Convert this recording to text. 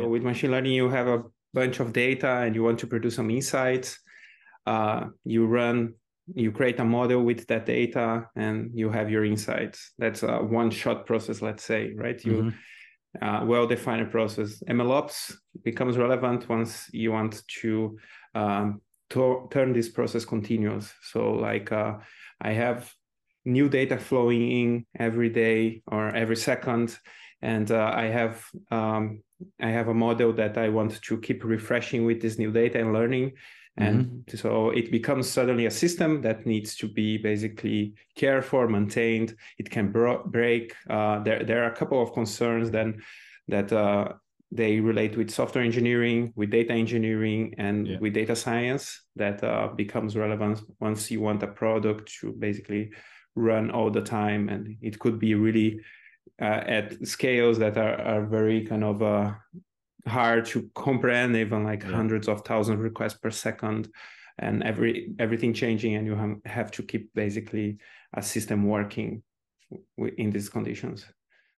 So with machine learning, you have a bunch of data and you want to produce some insights. Uh, you run, you create a model with that data, and you have your insights. That's a one-shot process, let's say, right? You mm-hmm uh, well-defined process. MLOps becomes relevant once you want to, um, to turn this process continuous. So like uh, I have new data flowing in every day or every second, and uh, I have um, I have a model that I want to keep refreshing with this new data and learning. And mm-hmm. so it becomes suddenly a system that needs to be basically cared for, maintained. It can bro- break. Uh, there, there are a couple of concerns then that uh, they relate with software engineering, with data engineering, and yeah. with data science that uh, becomes relevant once you want a product to basically run all the time. And it could be really at scales that are, are very kind of uh, hard to comprehend, even like yeah. hundreds of thousands of requests per second, and every everything changing, and you have to keep basically a system working in these conditions.